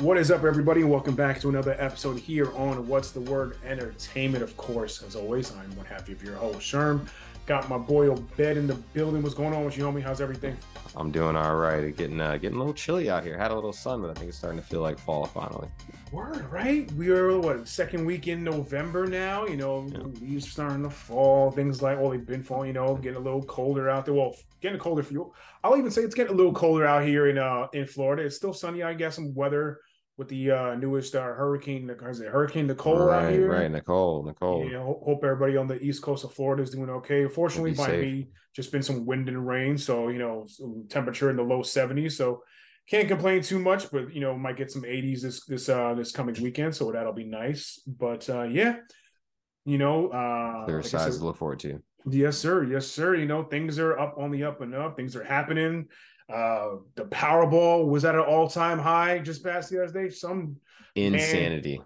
What is up, everybody? Welcome back to another episode here on What's the Word Entertainment. Of course, as always, I'm one happy of your host, Sherm. Got my boy Obed in the building. What's going on with you, homie? How's everything? I'm doing all right. Getting uh, getting a little chilly out here. Had a little sun, but I think it's starting to feel like fall finally. Word, right? We are what second week in November now. You know, Yeah. leaves starting to fall. Things like well, they've been falling. You know, getting a little colder out there. Well, getting colder for you. I'll even say it's getting a little colder out here in uh in Florida. It's still sunny. I guess some weather with the uh newest uh, hurricane. Is it Hurricane Nicole out right, here? right, Nicole, Nicole. Yeah, ho- hope everybody on the east coast of Florida is doing okay. Fortunately, by might safe. be just been some wind and rain, so you know, temperature in the low 70s. So can't complain too much, but you know, might get some 80s this this uh this coming weekend, so that'll be nice. But uh yeah, you know, uh Clear like sides said- to look forward to. Yes, sir. Yes, sir. You know, things are up on the up and up. Things are happening. Uh the Powerball was at an all-time high just past the other day. Some Insanity.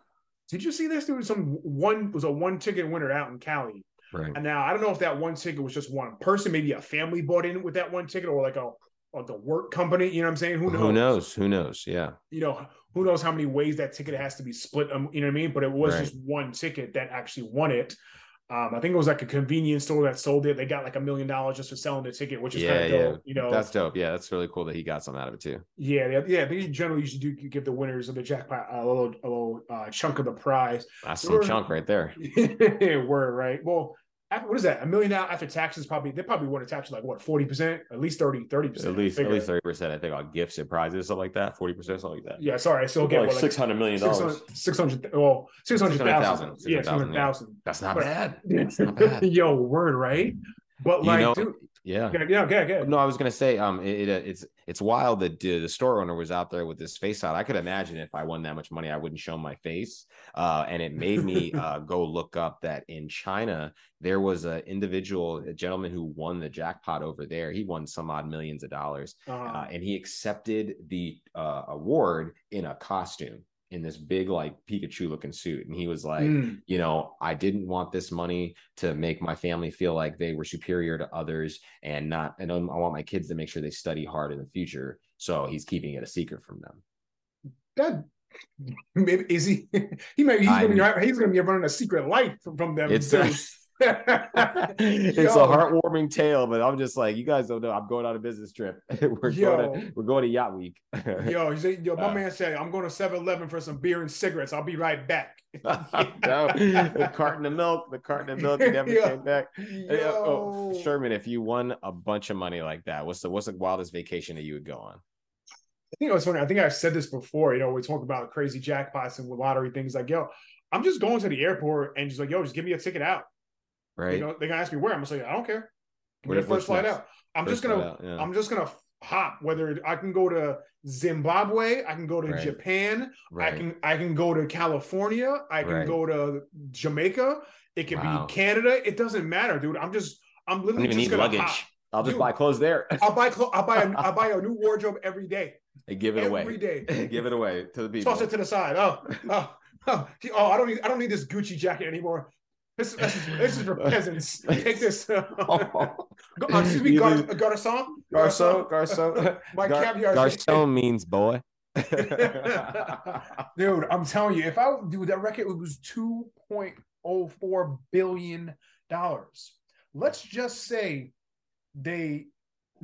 did you see this? There was some one was a one ticket winner out in Cali. Right. And now I don't know if that one ticket was just one person, maybe a family bought in with that one ticket, or like a or the work company. You know what I'm saying? Who knows? Who knows? Who knows? Yeah. You know, who knows how many ways that ticket has to be split? Um, you know what I mean? But it was Right. just one ticket that actually won it. Um, I think it was like a convenience store that sold it. They got like a million dollars just for selling the ticket, which is Yeah, kind of yeah. dope. You know, That's dope. Yeah, that's really cool that he got something out of it too. yeah, yeah, yeah. They generally usually do give the winners of the jackpot a little, a little uh, chunk of the prize. That's some chunk right there. Word, right? Well, what is that? A million dollars after taxes? Probably they probably want to tax like what forty percent, at least 30 percent. At least at least thirty percent. I think on gifts and prizes, something like that. Forty percent, something like that. Yeah, sorry, I still get like what, six hundred million dollars. 600, well, 600,000. 600,000, Yeah, 600,000, 600,000. That's not bad. That's not bad. Yo, word, right? But You like, know- dude, Yeah. yeah, yeah, yeah, yeah. No, I was gonna say, um, it, it uh, it's it's wild that the store owner was out there with his face out. I could imagine if I won that much money, I wouldn't show my face. Uh, and it made me uh, go look up that in China there was an individual, a gentleman who won the jackpot over there. He won some odd millions of dollars, Uh, uh, and he accepted the uh, award in a costume in this big like Pikachu looking suit, and he was like mm, you know, I didn't want this money to make my family feel like they were superior to others and not, and I want my kids to make sure they study hard in the future. So he's keeping it a secret from them. that maybe is he? he may he's I- gonna be he's gonna be running a secret life from, from them. It's a, it's Yo. a heartwarming tale, but I'm just like, you guys don't know. I'm going on a business trip. we're Yo. going to we're going to yacht week. Yo, yo, my Uh. man said, I'm going to 7-Eleven for some beer and cigarettes. I'll be right back. no, the carton of milk, the carton of milk, never Yo. came back. Uh, oh, Sherman, if you won a bunch of money like that, what's the what's the wildest vacation that you would go on? I think it was funny. I think I've said this before. You know, we talk about crazy jackpots and lottery things. Like, yo, I'm just going to the airport and just like, yo, just give me a ticket out. Right? You know, they're gonna ask me where. I'm gonna say, I don't care. Give me the first flight next? out. I'm First just gonna, out, yeah. I'm just gonna hop. Whether I can go to Zimbabwe, I can go to Right. Japan, right. I can, I can go to California, I can Right. go to Jamaica. It can Wow. be Canada. It doesn't matter, dude. I'm just, I'm literally I don't literally even just need gonna luggage. hop. I'll just Dude. buy clothes there I'll buy, clo- I'll buy, a, I'll buy a new wardrobe every day. and give it Every away. every day. give it away to the people. Toss it to the side. Oh, oh, oh, oh, I don't need I don't need this Gucci jacket anymore. This, this, is, this is for peasants. Take this. Uh, excuse me, Gar- lose- Garçon. Garcon, Garcon. My Gar- caviar. Garcon means boy. Dude, I'm telling you, if I do that record, it was two point oh four billion dollars. Let's just say they.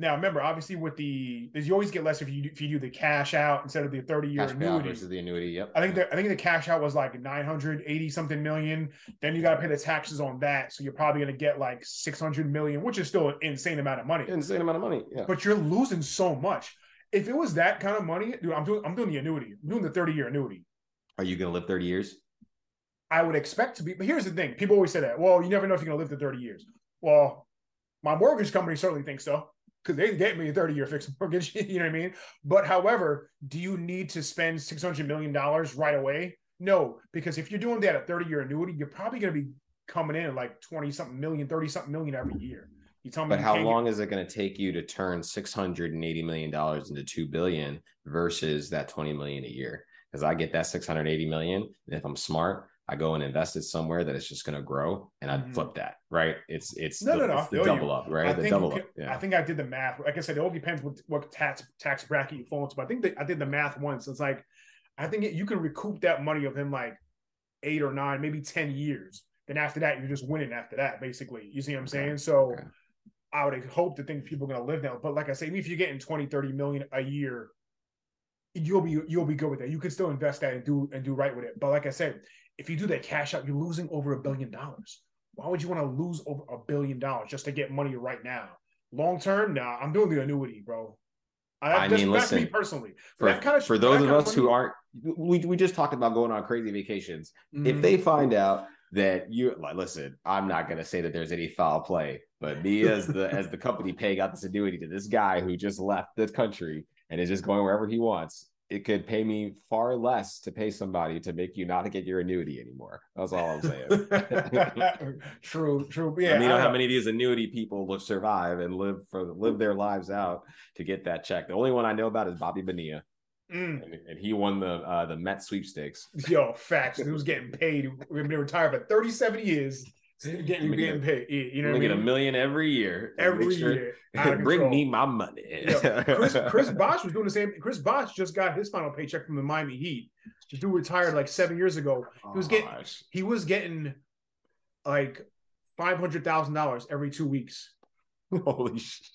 Now remember, obviously, with the you always get less if you if you do the cash out instead of the thirty year Cash annuity. versus the annuity. Yep. I think the I think the cash out was like 980 something million. Then you got to pay the taxes on that. So you're probably going to get like 600 million, which is still an insane amount of money. insane amount of money. Yeah. But you're losing so much. If it was that kind of money, dude, I'm doing I'm doing the annuity. I'm doing the 30 year annuity. Are you gonna live 30 years? I would expect to be. But here's the thing: people always say that. Well, you never know if you're going to live to 30 years. Well, my mortgage company certainly thinks so because they get me a 30 year fixed mortgage. you know what I mean? But however, do you need to spend 600 million dollars right away? No, because if you're doing that at 30 year annuity, you're probably going to be coming in like 20 something million, 30 something million every year. You tell me, But how long is it going to take you to turn 680 million dollars into 2 billion versus that 20 million a year? Because I get that 680 million, and if I'm smart, I go and invest it somewhere that it's just going to grow, and I Mhm. flip that. Right? It's it's No, the, no, no, the feel you. double up, right? I the think, double up. Yeah. I think I did the math. Like I said, it all depends what, what tax tax bracket you fall into. But I think that I did the math once. It's like I think it, you can recoup that money of him like eight or nine, maybe 10 years. Then after that, you're just winning after that, basically. You see what I'm Okay. saying? So Okay. I would hope to think people are going to live now. But like I say, even if you're getting 20, 30 million a year, you'll be you'll be good with that. You can still invest that and do and do right with it. But like I said, if you do that cash out, you're losing over a billion dollars. Why would you want to lose over a billion dollars just to get money right now? Long term, nah, I'm doing the annuity, bro. I that's, mean, that's me listen, personally. For, kind of for those of us who aren't, we, we just talked about going on crazy vacations. If Mhm. they find out that you like, listen, I'm not gonna say that there's any foul play, but me as the as the company paying out this annuity to this guy who just left the country and is just going wherever he wants, it could pay me far less to pay somebody to make you not get your annuity anymore. That's all I'm saying. true, true. Yeah, I mean, you know how many of these annuity people will survive and live for live their lives out to get that check. The only one I know about is Bobby Bonilla, Mm. and, and he won the uh, the Met sweepstakes. Yo, facts. He was getting paid. We've been retired for 37 years. Getting Look getting paid. You know I gonna get a million every year. Every sure- year. Bring me my money. Yeah. Chris Chris Bosh was doing the same. Chris Bosh just got his final paycheck from the Miami Heat. The dude retired like seven years ago. He was getting Gosh. he was getting like five hundred thousand dollars every two weeks. Holy shit.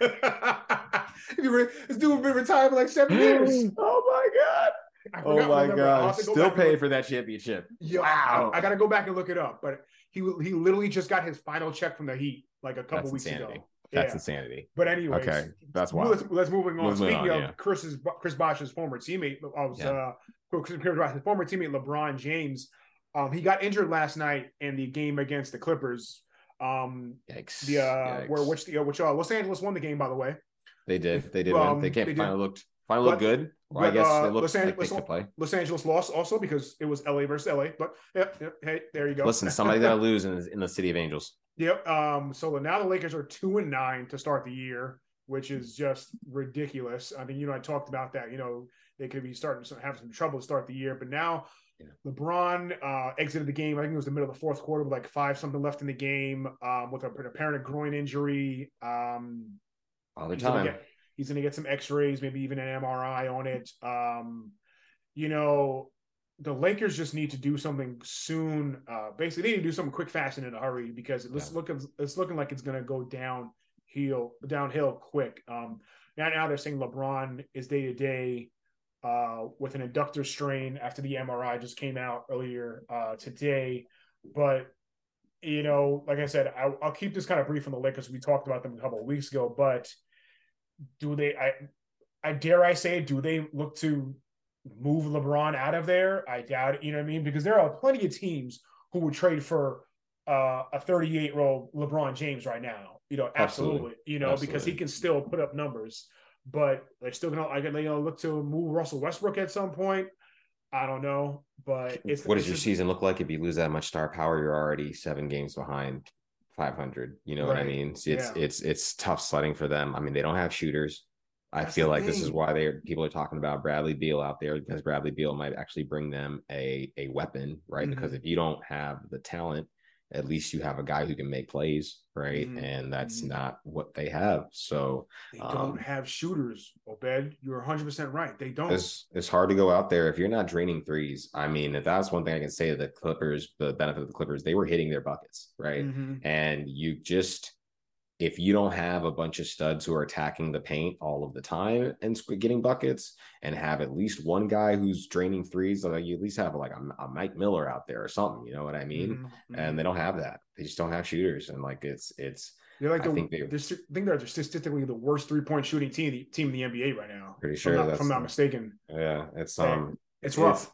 If you re- this dude been retired for like seven years. Oh my god. I Oh my what number. I'll god. go Still paying look- for that championship. Yeah, Wow. I, I gotta go back and look it up. But he he literally just got his final check from the Heat like a couple That's weeks insanity. ago. That's yeah. insanity. But anyway, Okay. That's wild. let's, let's moving on. Moving Speaking on, of yeah. Chris's Chris Bosh's former teammate, I was Yeah. uh, Chris Chris Bosh's former teammate LeBron James. Um, he got injured last night in the game against the Clippers. Um, Yikes. the uh, Yikes. where which the uh, which uh, Los Angeles won the game by the way. they did. They did Um. They can't they did. finally looked finally looked good. Well, I but, guess uh, it looked Los like they Angeles- could play. Los Angeles lost also because it was LA versus LA. But yeah, yeah, hey, there you go. Listen, somebody gotta lose in, in the city of angels. Yep. Um, so now the Lakers are two and nine to start the year, which is just ridiculous. I mean, you know, I talked about that. You know, they could be starting to have some trouble to start the year, but now Yeah. LeBron uh, exited the game. I think it was the middle of the fourth quarter with like five something left in the game um, with a, an apparent groin injury. Um, All the time. He's gonna get some X-rays, maybe even an MRI on it. Um, you know, the Lakers just need to do something soon. Uh, basically, they need to do something quick, fast, and in a hurry because it's Yeah. looking it's looking like it's gonna go downhill downhill quick. Um, now now they're saying LeBron is day to day. Uh, with an adductor strain after the MRI just came out earlier uh, today, but you know, like I said, I, I'll keep this kind of brief on the Lakers. We talked about them a couple of weeks ago, but do they? I, I dare I say, do they look to move LeBron out of there? I doubt it. You know what I mean? Because there are plenty of teams who would trade for uh, a 38 year old LeBron James right now. You know, absolutely. Absolutely. You know, because he can still put up numbers, but they're still gonna. I you know look to move Russell Westbrook at some point. I don't know, but it's what does your just- season look like if you lose that much star power? You're already seven games behind 500. You know what I mean? It's Yeah. it's it's tough sledding for them. I mean, they don't have shooters. I That's feel the like this is why they people are talking about Bradley Beal out there because Bradley Beal might actually bring them a a weapon, right? Because Mhm. if you don't have the talent, at least you have a guy who can make plays, right? Mhm. And that's Mhm. not what they have. So They don't Um, have shooters, Obed. You're 100% right. They don't. it's it's hard to go out there if you're not draining threes. I mean, if that's one thing I can say to the Clippers, the benefit of the Clippers, they were hitting their buckets, right? Mhm. And you just if you don't have a bunch of studs who are attacking the paint all of the time and getting buckets, and have at least one guy who's draining threes, like you at least have like a, a Mike Miller out there or something. You know what I mean? Mhm. And they don't have that. They just don't have shooters, and like it's it's They're like I the, think they- they're, think they're statistically the worst three point shooting team team in the NBA right now. pretty If I'm sure not, if I'm not mistaken. yeah, it's um It's rough.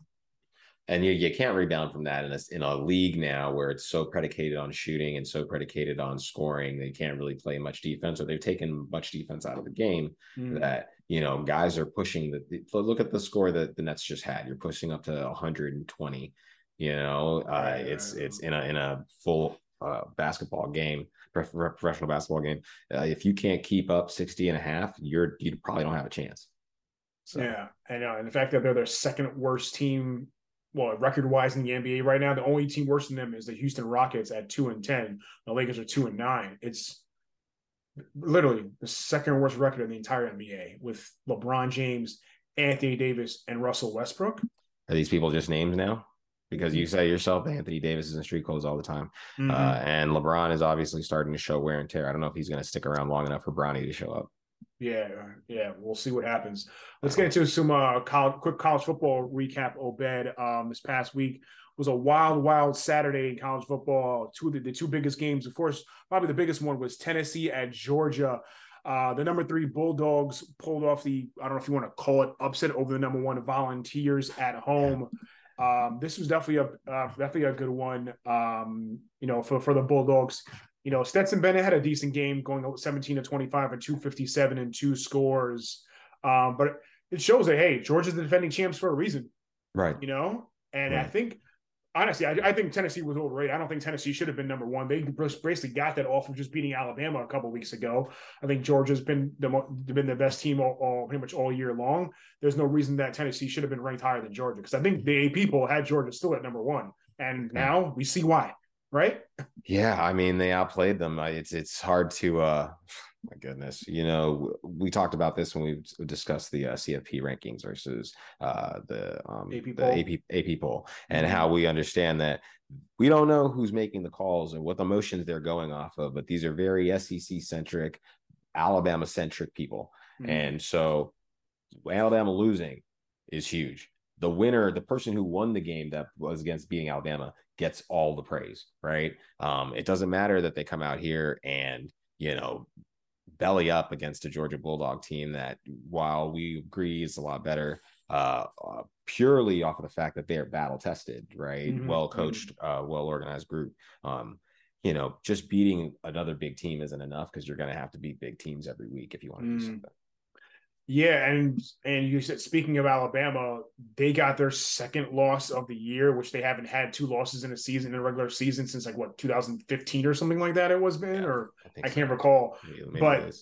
And you, you can't rebound from that in a, in a league now where it's so predicated on shooting and so predicated on scoring they can't really play much defense or they've taken much defense out of the game Mm. that you know guys are pushing the the- look at the score that the nets just had. You're pushing up to 120 you know uh, it's it's in a in a full uh, basketball game professional basketball game. Uh, if you can't keep up 60 and a half you're you probably don't have a chance. So. Yeah, I know. And the fact that they're their second worst team, well, record wise in the NBA right now, the only team worse than them is the Houston Rockets at two and ten. The Lakers are two and nine. It's literally the second worst record in the entire NBA with LeBron James Anthony Davis, and Russell Westbrook. Are these people just names now? Because you say yourself, Anthony Davis is in street clothes all the time, Mhm. uh, and LeBron is obviously starting to show wear and tear. I don't know if he's going to stick around long enough for Bronny to show up. Yeah, yeah, we'll see what happens. Let's get into some uh, college, quick college football recap. Obed, um, this past week was a wild, wild Saturday in college football. Two of the, the two biggest games, of course, probably the biggest one was Tennessee at Georgia. Uh, the number three Bulldogs pulled off the I don't know if you want to call it upset over the number one Volunteers at home. Um, this was definitely a uh, definitely a good one. Um, you know, for for the Bulldogs you know, Stetson Bennett had a decent game going 17 to 25 and 257 and two scores. Um, but it shows that, hey, Georgia's the defending champs for a reason, Right. you know? And I think, honestly, I, I think Tennessee was overrated. I don't think Tennessee should have been number one. They basically got that off of just beating Alabama a couple weeks ago. I think Georgia's been the been the best team all, all pretty much all year long. There's no reason that Tennessee should have been ranked higher than Georgia because I think the AP poll had Georgia still at number one. And now we see why, right? Yeah, I mean they outplayed them. It's it's hard to uh my goodness. You know, we talked about this when we discussed the uh, CFP rankings versus uh the um AP the. AP AP poll and Mhm. how we understand that we don't know who's making the calls and what the motions they're going off of, but these are very SEC centric, Alabama centric people. Mhm. And so Alabama losing is huge. The winner, the person who won the game that was against beating Alabama, gets all the praise, right? Um, it doesn't matter that they come out here and, you know, belly up against a Georgia Bulldog team that, while we agree is a lot better, uh, uh, purely off of the fact that they are battle tested, right? Mhm. Well coached, uh, well organized group. Um, you know, just beating another big team isn't enough because you're going to have to beat big teams every week if you want to do Mm. something. Yeah, and and you said speaking of Alabama, they got their second loss of the year, which they haven't had two losses in a season in a regular season since like what 2015 or something like that. It was been, Yeah, or think I can't recall. Maybe- maybe but-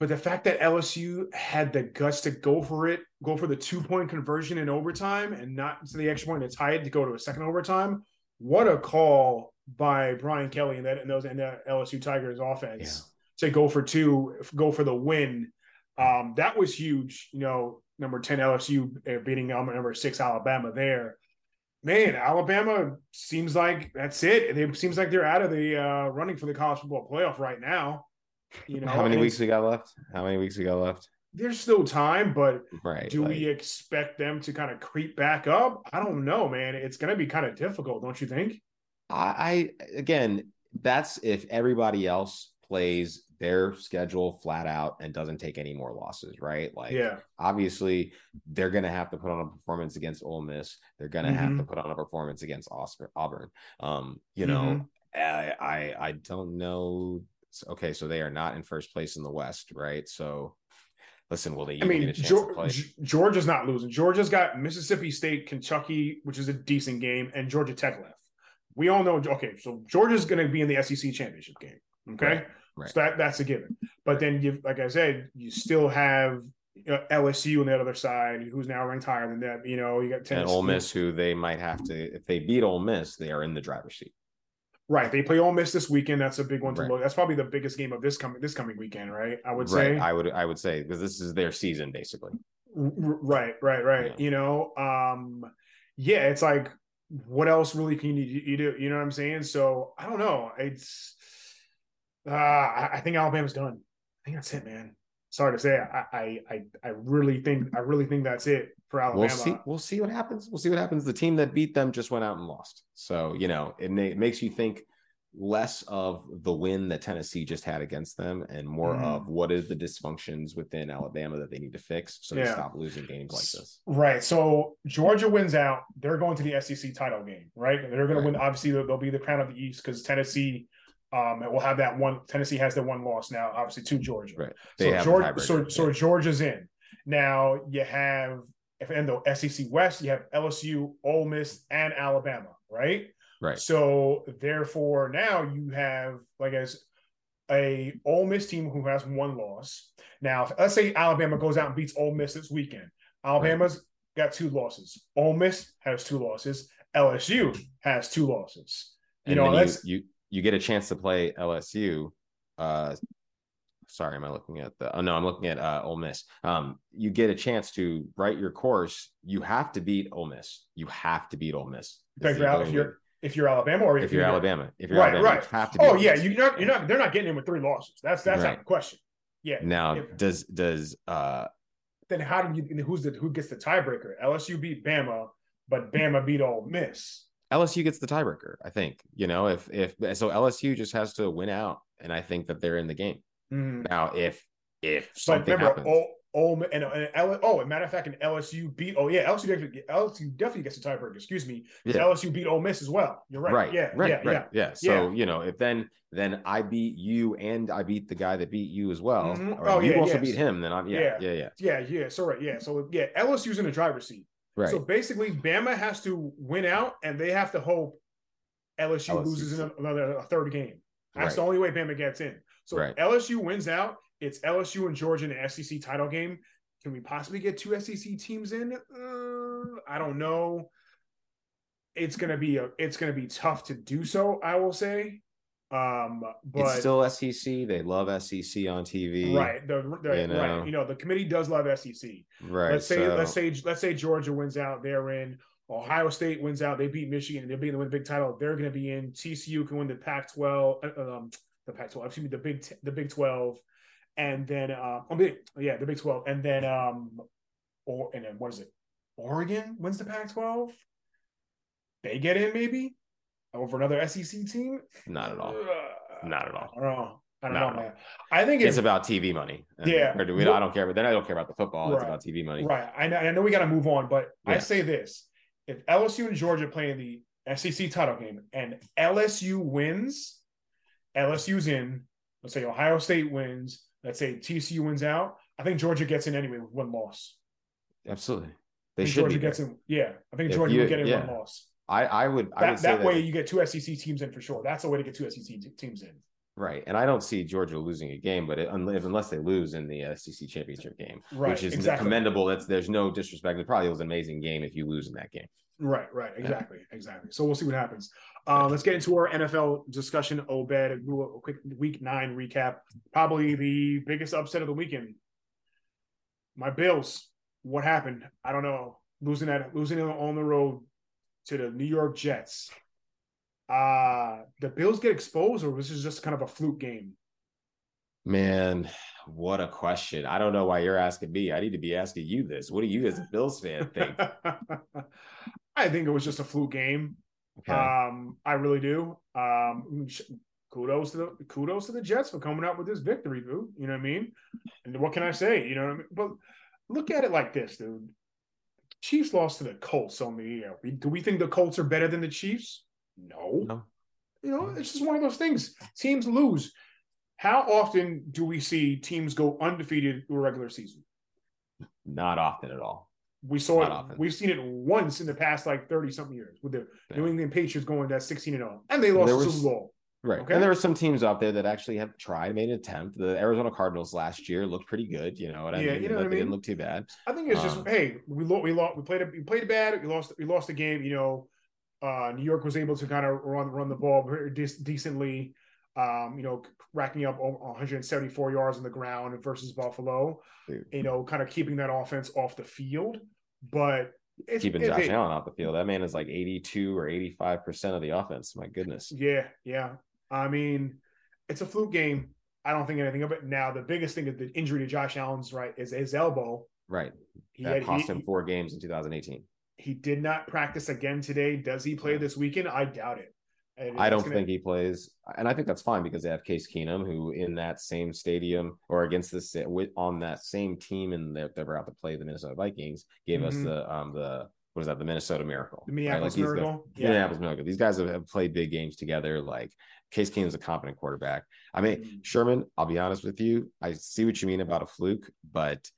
But the fact that LSU had the guts to go for it, go for the two point conversion in overtime, and not to the extra point to tie it to go to a second overtime, what a call by Brian Kelly and that and those and the LSU Tigers offense to go for two, go for the win. Um, that was huge. You know, number ten LSU uh, beating um, number six Alabama there. Man, Alabama seems like that's it. It seems like they're out of the uh, running for the college football playoff right now. You know, How many weeks we got left? How many weeks we got left? There's still time, but Right. do like- we expect them to kind of creep back up? I don't know, man. It's going to be kind of difficult, don't you think? I, I again, that's if everybody else plays their schedule flat out and doesn't take any more losses, right? Like, yeah, obviously, they're going to have to put on a performance against Ole Miss. They're going to have Mm-hmm. to put on a performance against Oscar, Auburn. Um, you know, Mm-hmm. I, I I don't know. Okay, so they are not in first place in the West, right? So, listen, will they I mean, get a chance to play? George, Georgia's not losing. Georgia's got Mississippi State, Kentucky, which is a decent game, and Georgia Tech left. We all know. Okay, so Georgia's going to be in the SEC championship game. Okay, Right, right. so that that's a given. But then you, like I said, you still have you know, LSU on the other side, who's now ranked higher than that. You know, you got and Tennessee. Ole Miss, who they might have to, if they beat Ole Miss, they are in the driver's seat. Right, they play Ole Miss this weekend. That's a big one to Right. look. That's probably the biggest game of this coming this coming weekend, right? I would right. say. I would, I would say because this is their season basically. Right right right Yeah. you know um yeah it's like what else really can you, you do you know what i'm saying so i don't know it's uh i, I think alabama's done i think that's it man sorry to say I, I i really think i really think that's it for alabama We'll see. We'll see what happens. We'll see what happens. The team that beat them just went out and lost. So you know, it, it makes you think less of the win that Tennessee just had against them, and more Mhm. of what is the dysfunctions within Alabama that they need to fix so they Yeah. stop losing games like this. Right. So Georgia wins out. They're going to the SEC title game, right? They're going Right. to win. Obviously, they'll, they'll be the crown of the East because Tennessee um, we'll have that one. Tennessee has their one loss now, obviously, to Georgia. Right. They So Georgia, so so Yeah. Georgia's in. Now you have if in the SEC West, you have LSU, Ole Miss, and Alabama, right? Right. So therefore, now you have like as a Ole Miss team who has one loss. Now, if, let's say Alabama goes out and beats Ole Miss this weekend. Alabama's got two losses. Ole Miss has two losses. LSU has two losses. You and know, that's you, you you get a chance to play LSU uh sorry, am I looking at the? Oh no, I'm looking at uh, Ole Miss. Um, you get a chance to write your course. You have to beat Ole Miss. You have to beat Ole Miss. If you're, if you're if you're Alabama or if, if you're, you're, Alabama, if you're right, Alabama, right. you have to. oh yeah, you're not. You're not. They're not getting in with three losses. That's that's right. not the question. Yeah. Now, if, does does uh? Then how do you? Who's the who gets the tiebreaker? LSU beat Bama, but Bama beat Ole Miss. LSU gets the tiebreaker. I think you know if if so LSU just has to win out, and I think that they're in the game. Mm. Now, if if something remember, happens, Ole, Ole and, and L, oh, and matter of fact, an LSU beat. Oh yeah, LSU definitely, LSU definitely gets the tiebreaker. Excuse me, yeah. LSU beat Ole Miss as well. You're right. Right. Yeah. Right. Yeah. Right. Yeah. yeah. So you know, if then then I beat you and I beat the guy that beat you as well, mm-hmm. or oh, you yeah, also yes. beat him, then I'm yeah, yeah, yeah, yeah, yeah. yeah. So right, yeah. So yeah, LSU's in the driver's seat. Right. So basically, Bama has to win out, and they have to hope LSU, LSU. loses in another a third game. That's Right. the only way Bama gets in. So Right. LSU wins out. It's LSU and Georgia in the SEC title game. Can we possibly get two SEC teams in? Uh, I don't know. It's gonna be a. It's gonna be tough to do so. I will say. Um, but it's still SEC. They love SEC on TV. right. The, the You know. right. You know the committee does love SEC. Right. Let's say so- let's say let's say Georgia wins out, they're in. Ohio State wins out, they beat Michigan, they're being to win the big title. They're going to be in. TCU can win the Pac-12, uh, um, the Pac-12, excuse me, the Big the Big 12, and then uh, oh, yeah, the Big 12, and then um, or and then what is it? Oregon wins the Pac-12. They get in maybe over another SEC team. Not at all. Uh, Not at all. I don't know. I don't Not know, man. I think It's it's, about TV money. And Yeah. or do we, I don't care, but then I don't care about the football. It's about TV money. Right. I know, I know we got to move on, but I say this: if LSU and Georgia play in the SEC title game and LSU wins, LSU's in. Let's say Ohio State wins. Let's say TCU wins out. I think Georgia gets in anyway with one loss. Absolutely. They think should Georgia gets in. Yeah, I think If Georgia you- will get in yeah. one loss. I, I would I That, would say that that, way you get two SEC teams in for sure. That's the way to get two SEC te- teams in. right. And I don't see Georgia losing a game, but it, unless, they lose in the SEC championship game, Right. which is exactly. commendable. That's there's no disrespect. It probably was an amazing game if you lose in that game. Right, right, exactly, exactly. So we'll see what happens. Um, let's get into our NFL discussion. Obed, little- a quick week nine recap. Probably the biggest upset of the weekend. My Bills. What happened? I don't know. Losing that, losing it on the road to the New York Jets. Uh the Bills get exposed, or was this just kind of a fluke game? Man, what a question. I don't know why you're asking me. I need to be asking you this. What do you as a Bills fan think? I think it was just a fluke game. Okay. Um, I really do. Um, kudos to the kudos to the Jets for coming out with this victory, dude. You know what I mean? And what can I say? You know what I mean? But look at it like this, dude. Chiefs lost to the Colts on the year. We- Do we think the Colts are better than the Chiefs? No. No. You know, it's just one of those things. Teams lose. How often do we see teams go undefeated through a regular season? Not often at all. We saw Not it. often. We've seen it once in the past like thirty something years with the Yeah. New England Patriots going to sixteen and zero, and they lost the Super Bowl. Right. Okay. And there are some teams out there that actually have tried, made an attempt. The Arizona Cardinals last year looked pretty good. You know what I Yeah, mean? you know what I mean? didn't look too bad. I think it's just Um, hey, we lost, we lost, we played it, we played bad. We lost, we lost the game. You know, uh, New York was able to kind of run run the ball de- decently. Um, you know, racking up 174 yards on the ground versus Buffalo. Dude. You know, kind of keeping that offense off the field, but it's Keeping Josh it- Allen off the field. That man is like 82 or 85% of the offense. My goodness. Yeah, yeah. I mean, it's a fluke game. I don't think anything of it. Now, the biggest thing is the injury to Josh Allen's right is his elbow. Right. He That had, cost he, him four games in 2018. he did not practice again today. Does he play this weekend? I doubt it. And I don't gonna- think he plays, and I think that's fine because they have Case Keenum, who in that same stadium or against this with on that same team, and they're, they're about to play the Minnesota Vikings, gave us Mhm. the um the what is that the Minnesota Miracle, the Minneapolis these guys- Miracle. yeah. Minneapolis Miracle. These guys have, have played big games together. Like Case Keenum's a competent quarterback. I mean, Mm. Sherman, I'll be honest with you, I see what you mean about a fluke, but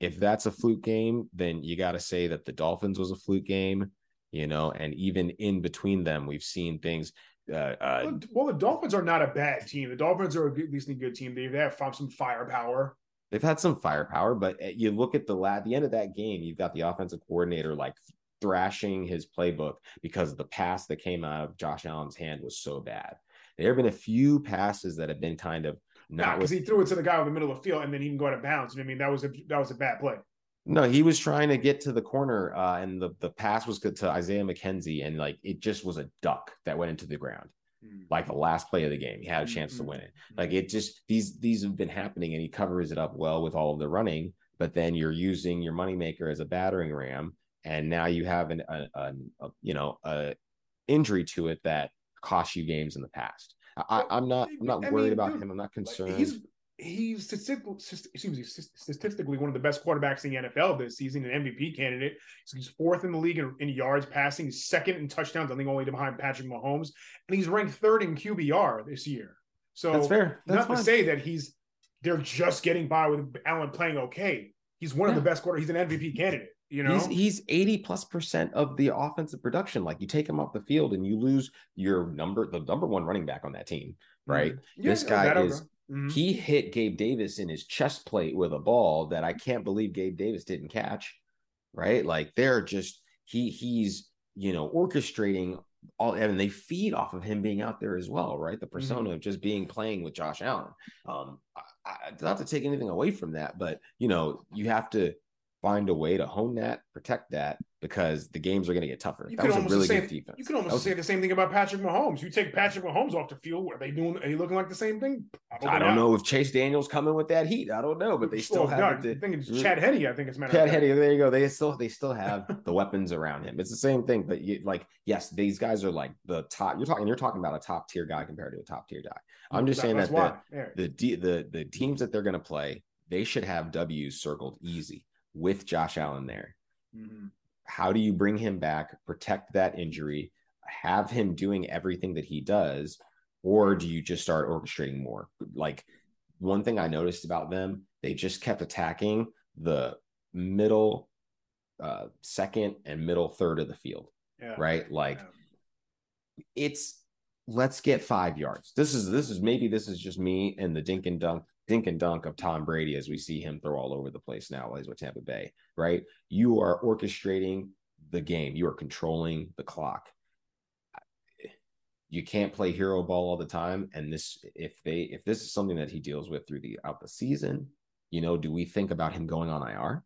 if that's a fluke game, then you got to say that the Dolphins was a fluke game, you know, and even in between them, we've seen things. Uh, uh, Well, the Dolphins are not a bad team. The Dolphins are a good, a good team. They they have found some firepower. they've had some firepower, but uh, you look at the la- the end of that game, you've got the offensive coordinator like thrashing his playbook because the pass that came out of Josh Allen's hand was so bad. There have been a few passes that have been kind of Nah, because he threw it to the guy in the middle of the field and then he can go out of bounds. You know I mean, that was a that was a bad play. No, he was trying to get to the corner, uh, and the the pass was good to Isaiah McKenzie, and like it just was a duck that went into the ground. Mm-hmm. Like the last play of the game, he had a chance mm-hmm. to win it. Like it just these these have been happening, and he covers it up well with all of the running. But then you're using your moneymaker as a battering ram, and now you have an a, a, a you know a injury to it that cost you games in the past. I, am not I'm not I worried mean, about dude, him. I'm not concerned. He's he's statistically one of the best quarterbacks in the NFL this season, an MVP candidate. So he's fourth in the league in, in, yards passing, he's second in touchdowns, I think only behind Patrick Mahomes, and he's ranked third in QBR this year. So that's fair. That's not fine. to say that he's they're just getting by with Allen playing okay. He's one yeah. of the best quarter. He's an MVP candidate. You know, he's, he's 80 plus percent of the offensive production. Like you take him off the field and you lose your number, the number one running back on that team, right? Mm-hmm. Yeah, this guy is Mm-hmm. He hit Gabe Davis in his chest plate with a ball that I can't believe Gabe Davis didn't catch. Right? Like they're just he he's you know orchestrating all and they feed off of him being out there as well, right? The persona mm-hmm. of just being playing with Josh Allen. Um, I, I, not to take anything away from that, but you know, you have to find a way to hone that, protect that, because the games are going to get tougher. You that was a really say, good defense. You can almost was, say the same thing about Patrick Mahomes. You take Patrick Mahomes off the field, are they doing? Are they looking like the same thing? I don't know if Chase Daniels coming with that heat. I don't know, but they still have. I think it's mm. Chad Henne. I think it's Chad Henne. There you go. They still they still have the weapons around him. It's the same thing, but you, like yes, these guys are like the top. You're talking. You're talking about a top tier guy compared to a top tier guy. I'm just that, saying that the, the the the teams that they're going to play, they should have W's circled easy with Josh Allen there. Mm-hmm. How do you bring him back, protect that injury, have him doing everything that he does, or do you just start orchestrating more? Like one thing I noticed about them, they just kept attacking the middle, uh, second, and middle third of the field. Yeah. Right. Like yeah. it's let's get five yards. This is this is maybe this is just me and the dink and dunk dink and dunk of Tom Brady as we see him throw all over the place now while he's with Tampa Bay, right? You are orchestrating the game, you are controlling the clock. You can't play hero ball all the time. And this, if they, if this is something that he deals with through the out the season, you know, do we think about him going on IR?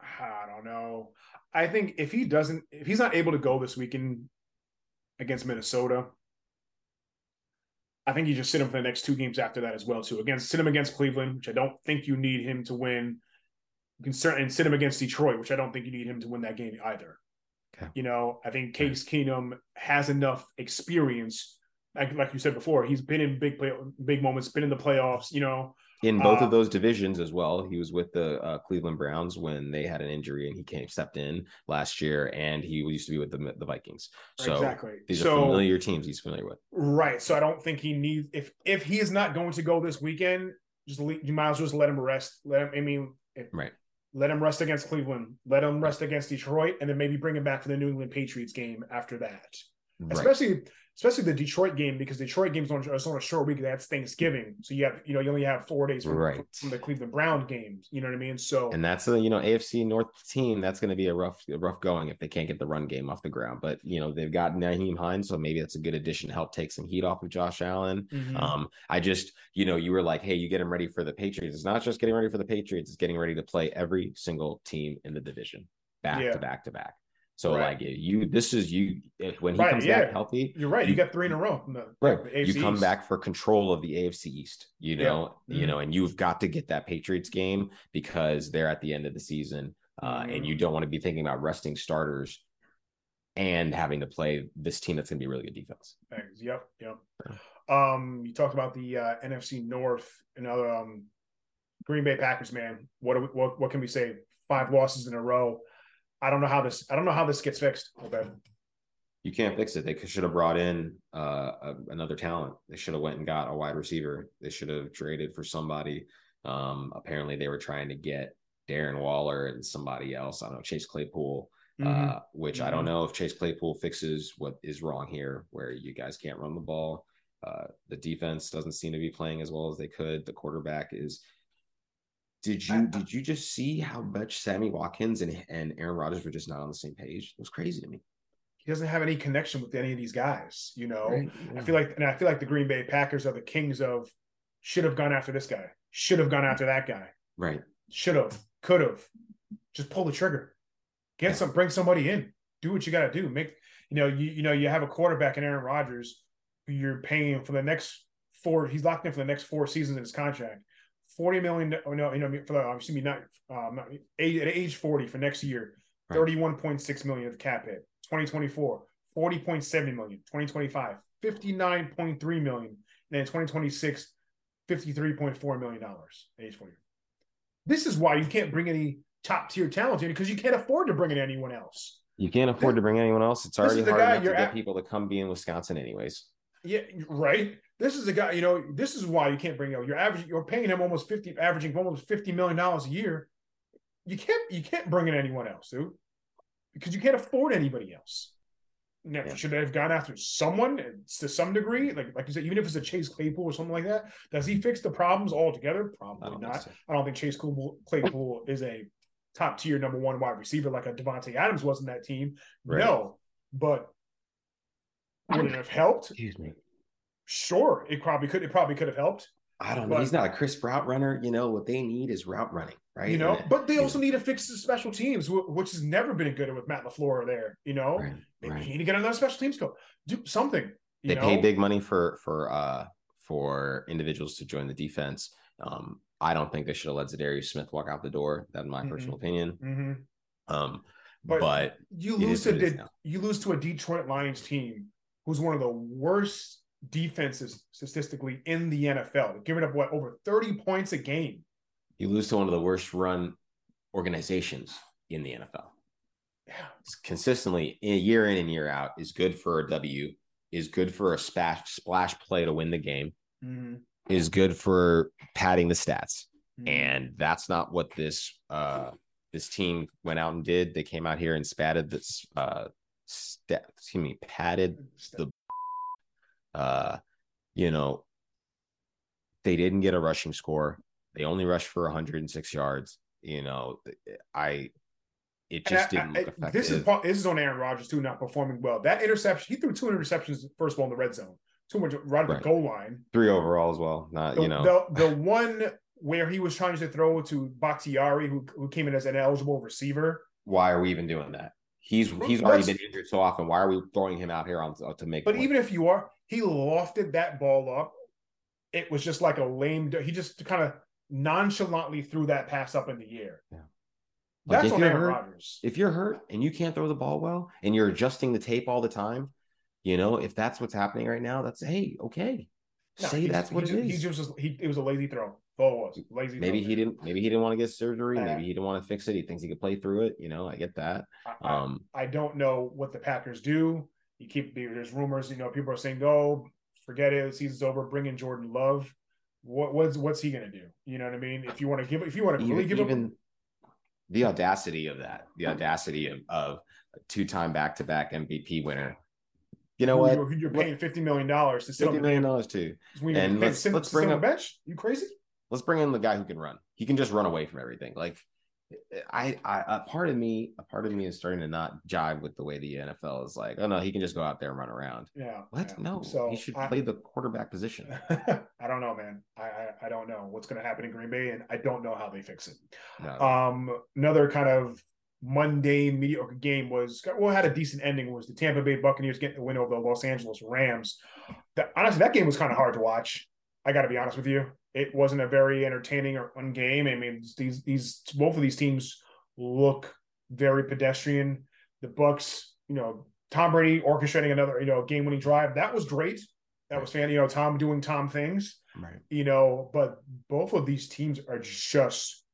I don't know. I think if he doesn't, if he's not able to go this weekend against Minnesota, I think you just sit him for the next two games after that as well too. Against sit him against Cleveland, which I don't think you need him to win. You can certainly sit him against Detroit, which I don't think you need him to win that game either. Okay. You know, I think Case Keenum has enough experience. Like, like you said before, he's been in big play, big moments, been in the playoffs. You know, in both uh, of those divisions as well. He was with the uh, Cleveland Browns when they had an injury and he came stepped in last year, and he used to be with the, the Vikings. So exactly. these so, are familiar teams he's familiar with. Right. So I don't think he needs if if he is not going to go this weekend, just leave, you might as well just let him rest. Let him. I mean, if, right. Let him rest against Cleveland. Let him rest against Detroit, and then maybe bring him back for the New England Patriots game after that. Right. Especially especially the Detroit game because Detroit games on, on a short week. That's Thanksgiving, so you have you know you only have four days from, right. from the Cleveland Brown games. You know what I mean? So and that's a you know AFC North team that's going to be a rough rough going if they can't get the run game off the ground. But you know they've got Nyheim Hines, so maybe that's a good addition to help take some heat off of Josh Allen. Mm-hmm. Um, I just you know you were like, hey, you get him ready for the Patriots. It's not just getting ready for the Patriots; it's getting ready to play every single team in the division back yeah. to back to back. So right. like you, this is you when he right, comes yeah. back healthy. You're right. You, you got three in a row. Right. you come East. back for control of the AFC East. You know, yeah. mm-hmm. you know, and you've got to get that Patriots game because they're at the end of the season, uh, mm-hmm. and you don't want to be thinking about resting starters and having to play this team that's going to be really good defense. Thanks. Yep. Yep. Um, you talked about the uh, NFC North and other um, Green Bay Packers. Man, what, we, what what can we say? Five losses in a row. I don't know how this. I don't know how this gets fixed. Okay. You can't fix it. They should have brought in uh, another talent. They should have went and got a wide receiver. They should have traded for somebody. Um, apparently, they were trying to get Darren Waller and somebody else. I don't know Chase Claypool, uh, mm-hmm. uh, which mm-hmm. I don't mm-hmm. know if Chase Claypool fixes what is wrong here, where you guys can't run the ball. Uh, the defense doesn't seem to be playing as well as they could. The quarterback is did you did you just see how much Sammy Watkins and, and Aaron Rodgers were just not on the same page? It was crazy to me. He doesn't have any connection with any of these guys, you know. Right, yeah. I feel like and I feel like the Green Bay Packers are the kings of should have gone after this guy, should have gone after that guy, Right. should have, could have. Just pull the trigger. Get some, bring somebody in. Do what you got to do. Make you know you you know you have a quarterback in Aaron Rodgers who you're paying for the next four. He's locked in for the next four seasons in his contract. Forty million. Oh no, you know for the excuse me not um not, age, at age forty for next year. Right. Thirty-one point six million of cap hit. 2024, 40.7 million. 2025, 59.3 million. And then 2026, 53.4 million dollars. Age 40. This is why you can't bring any top tier talent in because you can't afford to bring in anyone else. You can't afford to bring anyone else. It's already hard enough to you're get at- people to come be in Wisconsin, anyways. Yeah, right. This is a guy, you know, this is why you can't bring out. You're average, you're paying him almost 50, averaging almost 50 million dollars a year. You can't you can't bring in anyone else, dude. Because you can't afford anybody else. Now, Yeah. should they have gone after someone uh, to some degree? Like like you said, even if it's a Chase Claypool or something like that, does he fix the problems altogether? Probably don't so. I don't think Chase Claypool, Claypool is a top tier number one wide receiver like a Davante Adams was in that team. Right. No, but would it have helped? Excuse me. Sure, it probably could. It probably could have helped. I don't know. But- He's not a crisp route runner. You know what they need is route running, right? You know, And, but they also need to fix the special teams, which has never been good with Matt LaFleur there. You know, right, maybe right. you need to get another special teams coach. Do something. You they know? pay big money for for uh for individuals to join the defense. Um, I don't think they should have let Za'Darius Smith walk out the door. That's my Mhm. personal opinion. Mhm. Um, But, but, you lose to the, you lose to a Detroit Lions team who's one of the worst defenses statistically in the NFL, giving up what over thirty points a game. you lose to one of the worst run organizations in the NFL. Yeah, It's consistently year in and year out is good for a W, is good for a splash splash play to win the game, Mhm. is good for padding the stats. Mhm. and that's not what this uh this team went out and did. They came out here and spatted this uh sta- excuse me, padded the uh you know they didn't get a rushing score. They only rushed for 106 yards. You know, I it just didn't I- look effective. This is this is on Aaron Rodgers too, not performing well. That interception, he threw two interceptions first of all in the red zone, two much right at the goal line. three overall as well. Not The, you know the the one where he was trying to throw to Bakhtiari, who who came in as an eligible receiver. why are we even doing that? He's he's already been injured so often. Why are we throwing him out here on uh, to make? But points? even if you are, he lofted that ball up. It was just like a lame. He just kind of nonchalantly threw that pass up in the air. Yeah. Like, That's if on you're Aaron hurt- Rodgers. if you're hurt and you can't throw the ball well and you're adjusting the tape all the time, you know, if that's what's happening right now, that's hey, okay. No, Say that's what he it just, is. He just was, he, it was a lazy throw. Was. Lazy. maybe he didn't maybe he didn't want to get surgery, Uh, maybe he didn't want to fix it. He thinks he could play through it. You know, I get that. I, I- Um I don't know what the Packers do. You keep there's rumors, you know, people are saying, "Oh, forget it, the season's over. Bring in Jordan Love." What what's what's he gonna do? You know what I mean? If you want to give, if you want to really even, give him, the audacity of that, the audacity of, of a two-time back-to-back MVP winner. You know what? You're, you're paying fifty million dollars to sit on the million dollars too. And let's- sit- let's bring up- bench. You crazy? Let's bring in the guy who can run. He can just run away from everything. Like I, I, a part of me, a part of me is starting to not jive with the way the NFL is like. Oh no, he can just go out there and run around. Yeah. What? yeah. No, So he should I- play the quarterback position. I don't know, man. I, I I don't know what's going to happen in Green Bay, and I don't know how they fix it. No. Um, another kind of mundane, mediocre game was well had a decent ending. Was the Tampa Bay Buccaneers getting the win over the Los Angeles Rams? That honestly, that game was kind of hard to watch. I got to be honest with you. It wasn't a very entertaining or fun game. I mean, these these both of these teams look very pedestrian. The Bucks, you know, Tom Brady orchestrating another you know game winning drive that was great. That was fan. You know, Tom doing Tom things right. you know, but both of these teams are just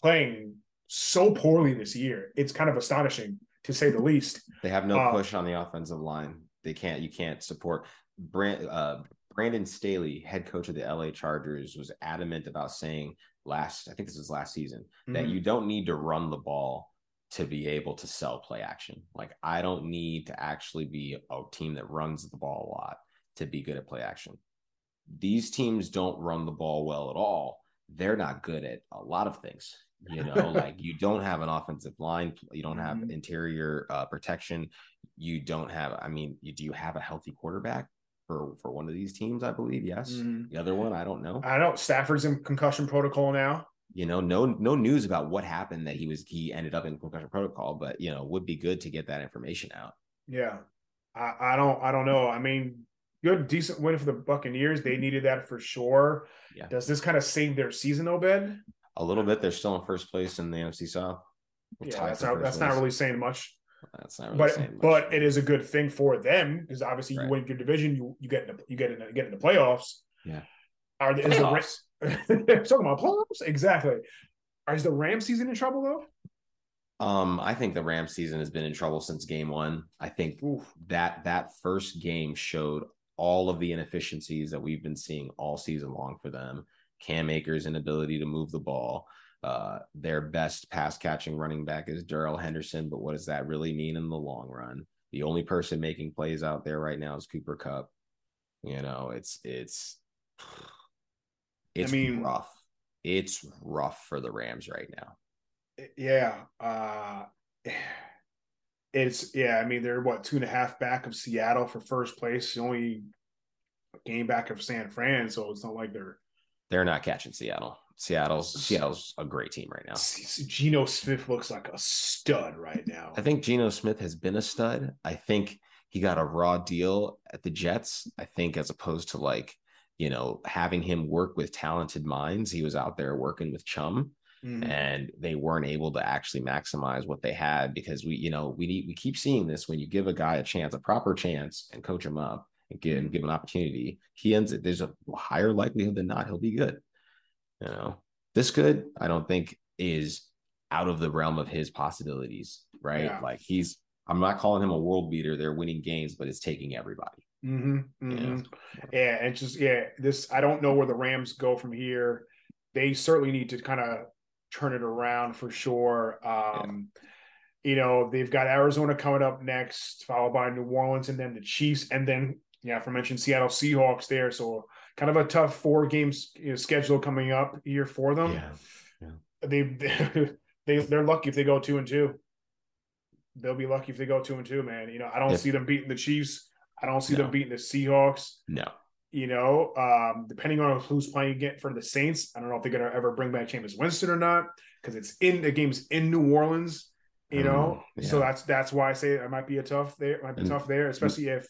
playing so poorly this year. It's kind of astonishing to say the least. They have no Uh, push on the offensive line. They can't. You can't support. Brand, uh, Brandon Staley, head coach of the LA Chargers, was adamant about saying last. I think this was last season that Mhm. you don't need to run the ball to be able to sell play action. Like I don't need to actually be a team that runs the ball a lot to be good at play action. These teams don't run the ball well at all. They're not good at a lot of things. You know, like you don't have an offensive line, you don't have Mhm. interior uh, protection, you don't have. I mean, you, do you have a healthy quarterback? For for one of these teams, I believe. Yes. Mhm. The other one, I don't know. I don't know Stafford's in concussion protocol now. You know, no no news about what happened that he was he ended up in concussion protocol, but you know, would be good to get that information out. Yeah, I, I don't I don't know. I mean, good decent win for the Buccaneers. They needed that for sure. Yeah. Does this kind of save their season, Obed? A little bit. They're still in first place in the NFC South. We're Yeah, that's not that's not really saying much. That's not really but but it is a good thing for them because obviously Right. you win your division, you you get in the, you get in the, get in the playoffs. Yeah. Are the, is the Ra- Playoffs. talking about playoffs exactly? Is the Ram season in trouble though? Um, I think the Rams season has been in trouble since game one. I think Oof. that that first game showed all of the inefficiencies that we've been seeing all season long for them. Cam Akers' inability to move the ball. Uh, their best pass catching running back is Darrell Henderson, but what does that really mean in the long run? The only person making plays out there right now is Cooper Kupp. You know, it's it's it's mean- rough. It's rough for the Rams right now. Yeah. Uh it's yeah, I mean they're what two and a half back of Seattle for first place, the only game back of San Fran, so it's not like they're They're not catching Seattle. Seattle's Seattle's a great team right now. Geno Smith looks like a stud right now. I think Geno Smith has been a stud. I think he got a raw deal at the Jets. I think as opposed to like, you know, having him work with talented minds, he was out there working with chum Mhm. and they weren't able to actually maximize what they had because we, you know, we need we keep seeing this when you give a guy a chance, a proper chance and coach him up and give, and give an opportunity, he ends it. There's a higher likelihood than not he'll be good. You know, this good, I don't think is out of the realm of his possibilities, right? Yeah. Like he's I'm not calling him a world beater. They're winning games, but it's taking everybody. hmm hmm Yeah, and just yeah, this I don't know where the Rams go from here. They certainly need to kind of turn it around for sure. Um, You know, they've got Arizona coming up next, followed by New Orleans, and then the Chiefs, and then yeah, for mentioned Seattle Seahawks there. So kind of a tough four games you know, schedule coming up here for them. Yeah. They they they're lucky if they go two and two. They'll be lucky if they go two and two, man. You know, I don't If- see them beating the Chiefs. I don't see No. them beating the Seahawks No. you know, um, depending on who's playing again for the Saints. I don't know if they're going to ever bring back Jameis Winston or not because it's in the game's in New Orleans, you know. Mm, So that's that's why I say it might be a tough there, might be And- tough there, especially if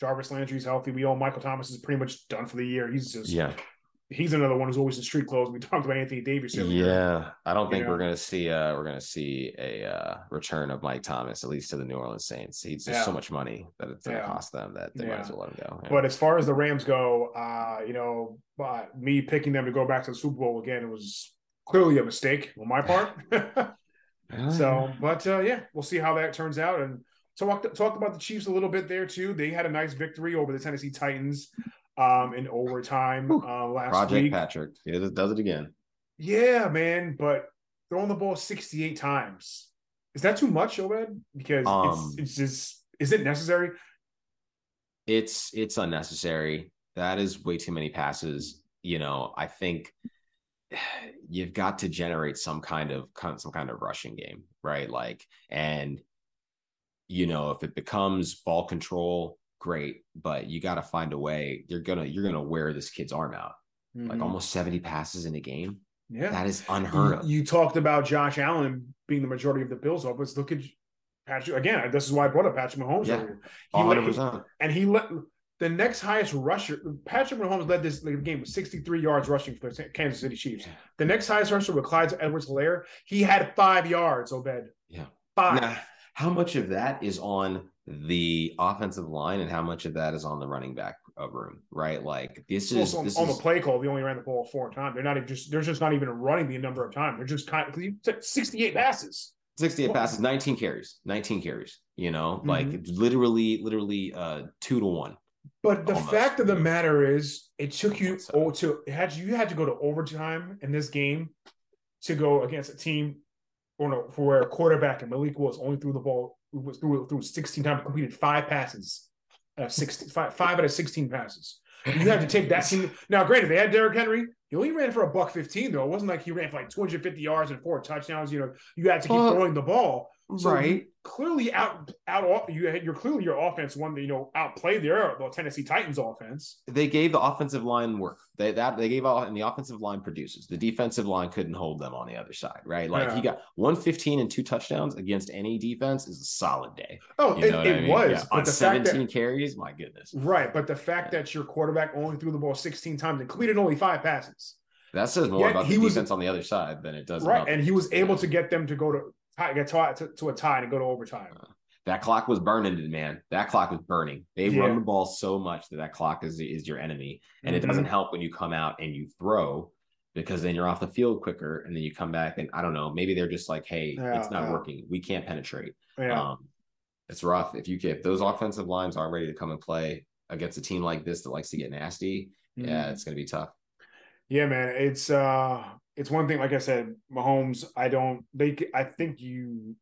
Jarvis Landry's healthy. We all Michael Thomas is pretty much done for the year. He's just Yeah. he's another one who's always in street clothes. We talked about Anthony Davis. earlier. Yeah. I don't You think know? we're gonna see uh we're gonna see a uh return of Mike Thomas, at least to the New Orleans Saints. He's just Yeah. so much money that it's gonna Yeah. cost them that they might as well let him go. Yeah. But as far as the Rams go, uh, you know, uh, me picking them to go back to the Super Bowl again it was clearly a mistake on my part. So, but uh, yeah, we'll see how that turns out. And talked talked about the Chiefs a little bit there too. They had a nice victory over the Tennessee Titans um, in overtime uh, last Project week. Patrick. It does it again. Yeah, man, but throwing the ball sixty eight times is that too much, Obed? Because Um, it's it's just is it necessary? It's it's unnecessary. That is way too many passes. You know, I think you've got to generate some kind of some kind of rushing game, right? Like, and you know, if it becomes ball control, great, but you got to find a way. You're gonna you're gonna wear this kid's arm out. Like Mhm. almost 70 passes in a game. yeah. That is unheard of. You, you talked about Josh Allen being the majority of the Bills' offense. Look at Patrick again. This is why I brought up Patrick Mahomes Yeah. earlier. He let- 100%. and he let the next highest rusher. Patrick Mahomes led this game with 63 yards rushing for the Kansas City Chiefs. The next highest rusher with Clyde Edwards-Helaire, he had five yards. Obed, Yeah. five. Now, how much of that is on the offensive line and how much of that is on the running back uh, room, right? Like this is on, this on is the play call, they only ran the ball four times. They're not even just they're just not even running the number of times. They're just kind of you said 68 passes. 68 passes, 19 carries, 19 carries, you know, like Mm-hmm. literally, literally uh two to one. But the Almost. fact of the matter is, it took you oh to had you had to go to overtime in this game to go against a team or no, for where a quarterback and Malik Willis only threw the ball was threw threw 16 times, completed five passes, uh, 16, five, five out of 16 passes. You had to take that team. Now, granted, they had Derrick Henry. He only ran for a buck 15, though. It wasn't like he ran for like 250 yards and four touchdowns. You know, you had to keep throwing the ball. So right. clearly out out you had you're clearly your offense one that you know outplayed their the Tennessee Titans offense. They gave the offensive line work. They that they gave all and the offensive line produces. The defensive line couldn't hold them on the other side, right? Like Yeah. he got 115 and two touchdowns against any defense is a solid day. Oh, You it, know what I mean? was, Yeah, but on the fact 17 that carries, my goodness. right, but the fact that your quarterback only threw the ball 16 times and completed only five passes. That says more Yet about he the was- defense on the other side than it does Right, about and he was able Yeah. to get them to go to tie, get tie, to, to a tie and go to overtime. that clock was burning, man. That clock was burning. They Yeah. run the ball so much that that clock is is your enemy, and it Mhm. doesn't help when you come out and you throw because then you're off the field quicker, and then you come back and I don't know. Maybe they're just like, hey, Yeah, it's not yeah. working. We can't penetrate. Yeah, Um, it's rough if you get if those offensive lines aren't ready to come and play against a team like this that likes to get nasty. Yeah, Mhm. it's going to be tough. Yeah, man. It's uh, it's one thing. Like I said, Mahomes. I don't. They. I think you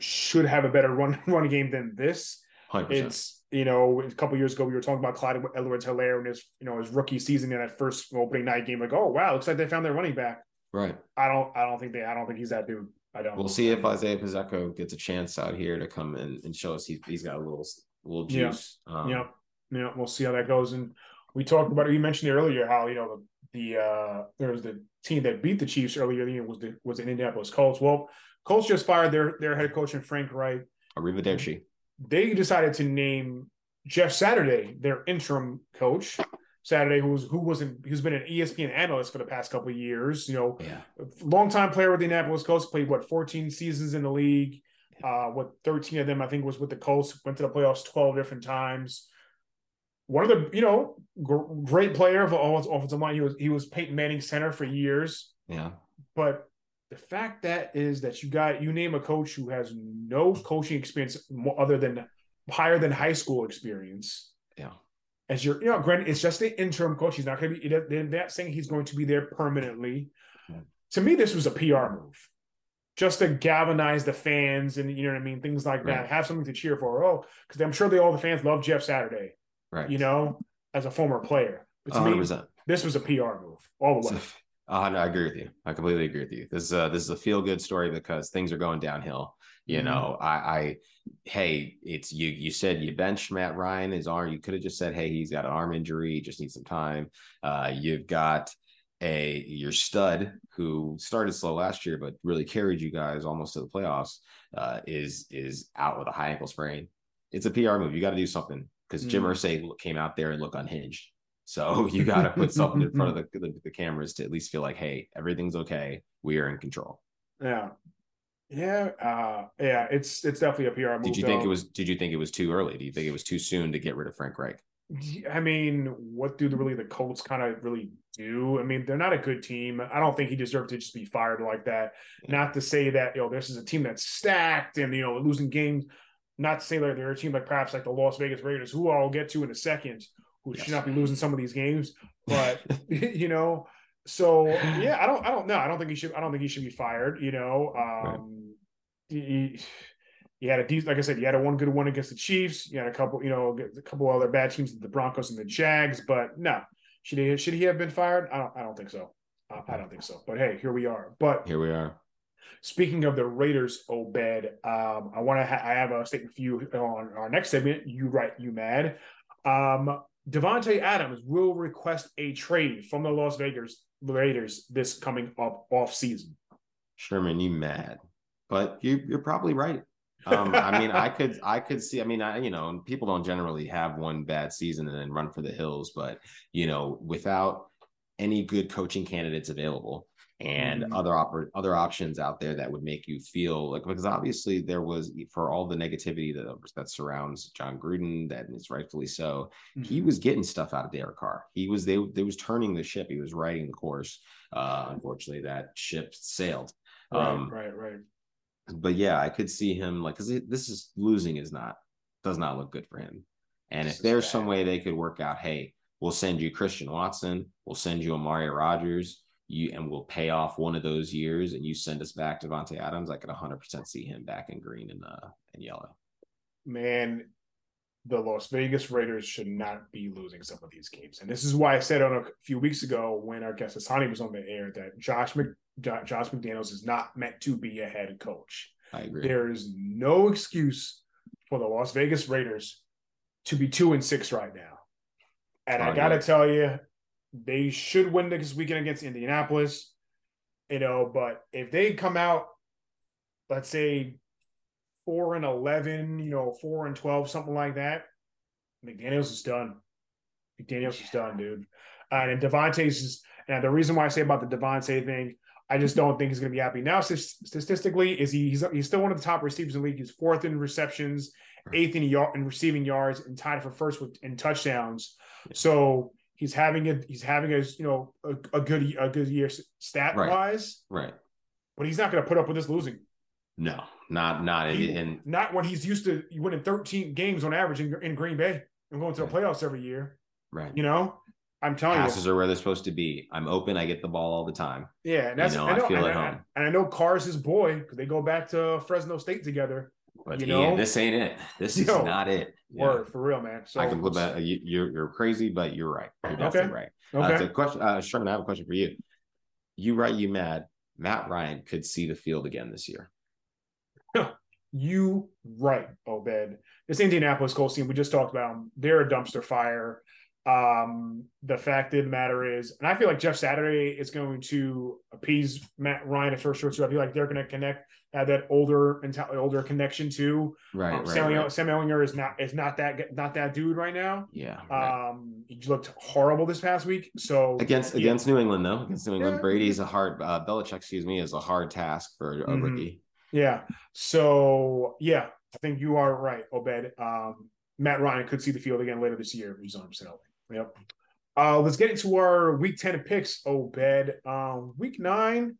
should have a better run run game than this. Hundred percent. It's you know a couple years ago we were talking about Clyde Edwards Helaire in his you know his rookie season in that first opening night game. Like, oh wow, looks like they found their running back. Right. I don't. I don't think they. I don't think he's that dude. I don't. We'll see if Isiah Pacheco gets a chance out here to come in and show us he, he's got a little little Yeah. juice. Um, yeah, yeah, we'll see how that goes. And we talked about it. You mentioned it earlier how you know the the uh there was the team that beat the Chiefs earlier in the year was the was the Indianapolis Colts. Well, Colts just fired their their head coach and Frank Reich. Arrivederci. They decided to name Jeff Saturday their interim coach. Saturday, who's who wasn't who's been an ESPN analyst for the past couple of years. You know, Yeah. longtime player with the Indianapolis Colts, played what 14 seasons in the league. Uh, what 13 of them I think was with the Colts. Went to the playoffs 12 different times. One of the you know gr- great player of all offensive line. He was he was Peyton Manning center for years. Yeah. But the fact that is that you got you name a coach who has no coaching experience other than higher than high school experience Yeah. as your, you know, granted, it's just the interim coach. He's not going to be, they're not saying he's going to be there permanently. Yeah. To me, this was a PR move just to galvanize the fans and, you know what I mean? Things like that. Have something to cheer for. Oh, because I'm sure they all the fans love Jeff Saturday, Right. you know, as a former player. But to hundred me, this was a PR move all the way. Uh, no, I agree with you. I completely agree with you. This is uh, this is a feel good story because things are going downhill. You Mhm. know, I, I, hey, it's you. You said you bench Matt Ryan. His arm. You could have just said, hey, he's got an arm injury. Just needs some time. Uh, you've got a your stud who started slow last year, but really carried you guys almost to the playoffs. Uh, is is out with a high ankle sprain. It's a PR move. You got to do something because Jim Mhm. Irsay came out there and looked unhinged. So you got to put something in front of the, the, the cameras to at least feel like, hey, everything's okay. We are in control. Yeah. Yeah. Uh, yeah. It's, it's definitely a PR move. Did you think though. it was? Did you think it was too early? Do you think it was too soon to get rid of Frank Reich? I mean, what do the really the Colts kind of really do? I mean, they're not a good team. I don't think he deserved to just be fired like that. Yeah. Not to say that you know this is a team that's stacked and you know losing games. Not to say that they're a team like perhaps like the Las Vegas Raiders, who I'll get to in a second, who Yes. should not be losing some of these games. But you know, so yeah, I don't, I don't know. I don't think he should. I don't think he should be fired. You know, um, he, he had a decent, like I said, he had a one good one against the Chiefs. You had a couple, you know, a couple other bad teams, the Broncos and the Jags. But no, should he should he have been fired? I don't, I don't think so. I, I don't think so. But hey, here we are. But Here we are. Speaking of the Raiders, Obed, um, I want to. Ha- I have a statement for you on our next segment. You right, you mad? Um, Davante Adams will request a trade from the Las Vegas Raiders this coming up off season. Sherman, you mad? But you, you're probably right. um, I mean, I could, I could see. I mean, I, you know, people don't generally have one bad season and then run for the hills, but you know, without any good coaching candidates available and Mhm. other oper- other options out there that would make you feel like because obviously there was for all the negativity that that surrounds Jon Gruden, that is rightfully so. He was getting stuff out of Derek Carr. He was they, they was turning the ship. He was riding the course. Uh, unfortunately, that ship sailed. right, Um, right, right. but yeah, I could see him like because this is losing is not does not look good for him. And This if there's bad. some way they could work out, hey, we'll send you Christian Watson, we'll send you Amari Rodgers, you and we'll pay off one of those years, and you send us back Davante Adams. I could 100 percent see him back in green and uh and yellow. man, the Las Vegas Raiders should not be losing some of these games. And this is why I said on a few weeks ago when our guest Asani was on the air that Josh Mc, Josh McDaniels is not meant to be a head coach. I agree. There is no excuse for the Las Vegas Raiders to be two and six right now. And I gotta tell you, they should win this weekend against Indianapolis. You know, but if they come out, let's say four and eleven, you know, four and twelve, something like that, McDaniels is done. McDaniels yeah. is done, dude. Uh, and Davante's just, and the reason why I say about the Davante thing, I just don't think he's going to be happy. Now, statistically, is he, he's, he's still one of the top receivers in the league. He's fourth in receptions, eighth in, yard, in receiving yards, and tied for first with in touchdowns. So he's having a he's having a you know a, a good a good year stat wise, right? But he's not going to put up with this losing. No, not not he, in, not when he's used to winning 13 games on average in, in Green Bay and going to the playoffs every year. Right. You know, I'm telling passes you, passes are where they're supposed to be. I'm open. I get the ball all the time. Yeah, and that's you know, I, know, I feel and at I, home. And I know Carr's his boy because they go back to Fresno State together. But you know, this ain't it. This is Yo, not it. Word for real, man. So I can flip that. You, you're you're crazy, but you're right. You're definitely Okay. right. Uh, Okay. the question, uh, Sherman, I have a question for you. You right, you mad? Matt Ryan could see the field again this year. You right, Obed. This Indianapolis Colts team we just talked about, 'em, they're a dumpster fire. Um, the fact of the matter is, and I feel like Jeff Saturday is going to appease Matt Ryan at first short. So I feel like they're going to connect, have that older and older connection too. Right, Um, right, Sam, right. Sam Ehlinger is not is not that not that dude right now. Yeah. right. Um, he looked horrible this past week. So against yeah. against New England though, against New England, Yeah. Brady's a hard. Uh, Belichick, excuse me, is a hard task for a Mhm. rookie. Yeah. So yeah, I think you are right, Obed. Um, Matt Ryan could see the field again later this year. if He's on himself. Yep. Uh, let's get into our week 10 picks, Obed. Um, week nine,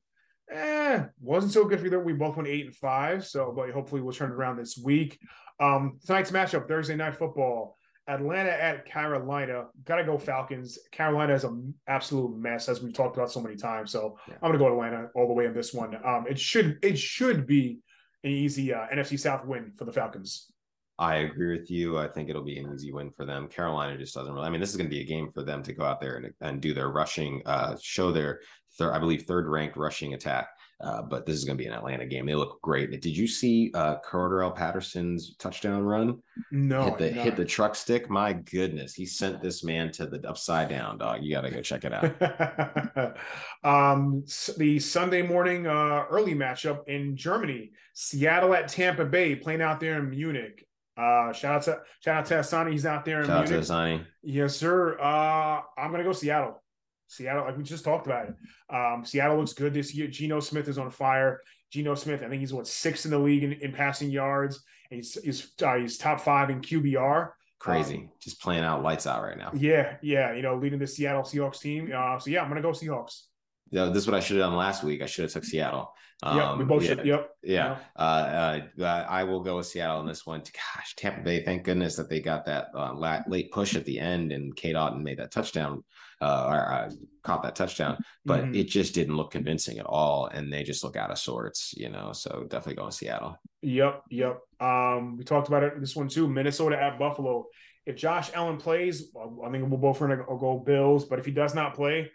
eh, wasn't so good for either. We both went eight and five. So, but hopefully we'll turn it around this week. Um, tonight's matchup, Thursday night football. Atlanta at Carolina. Gotta go Falcons. Carolina is an absolute mess, as we've talked about so many times. So Yeah. I'm gonna go Atlanta all the way in this one. Um, it should it should be an easy uh, NFC South win for the Falcons. I agree with you. I think it'll be an easy win for them. Carolina just doesn't really. I mean, this is going to be a game for them to go out there and, and do their rushing, uh, show their third, I believe, third ranked rushing attack. Uh, but this is going to be an Atlanta game. They look great. Did you see uh, Cordarrelle Patterson's touchdown run? No, hit the hit the truck stick. My goodness, he sent this man to the upside down, dog. You got to go check it out. um, the Sunday morning uh, early matchup in Germany, Seattle at Tampa Bay, playing out there in Munich. Uh, shout out to shout out to Asani, he's out there in Shout out to Asani. Yes, sir. Uh, I'm gonna go Seattle. Seattle, like we just talked about it. Um, Seattle looks good this year. Geno Smith is on fire. Geno Smith, I think he's what sixth in the league in, in passing yards. And he's he's, uh, he's top five in QBR. Crazy, Um, just playing out lights out right now. Yeah, yeah, you know, leading the Seattle Seahawks team. Uh, so yeah, I'm gonna go Seahawks. Yeah, this is what I should have done last week. I should have took Seattle. Yep, we Um, both yeah, should. Yep. Yeah, uh, uh, I will go with Seattle in this one. Gosh, Tampa Bay, thank goodness that they got that uh, late push at the end and Cade Otton made that touchdown, uh, or uh, caught that touchdown, but Mhm. it just didn't look convincing at all, and they just look out of sorts, you know. So definitely going Seattle. Yep, yep. Um, we talked about it this one too. Minnesota at Buffalo. If Josh Allen plays, I think we'll both go Bills. But if he does not play,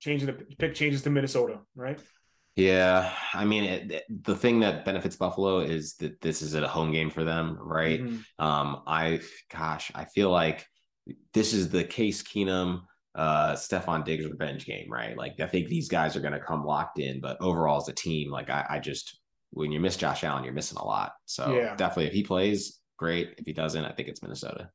changing the pick changes to Minnesota, right? Yeah, I mean, it, the thing that benefits Buffalo is that this is a home game for them, right? Mhm. Um, I, gosh, I feel like this is the Case Keenum, uh, Stefon Diggs revenge game, right? Like, I think these guys are going to come locked in, but overall as a team, like, I, I just, when you miss Josh Allen, you're missing a lot. So Yeah. definitely, if he plays, great. If he doesn't, I think it's Minnesota.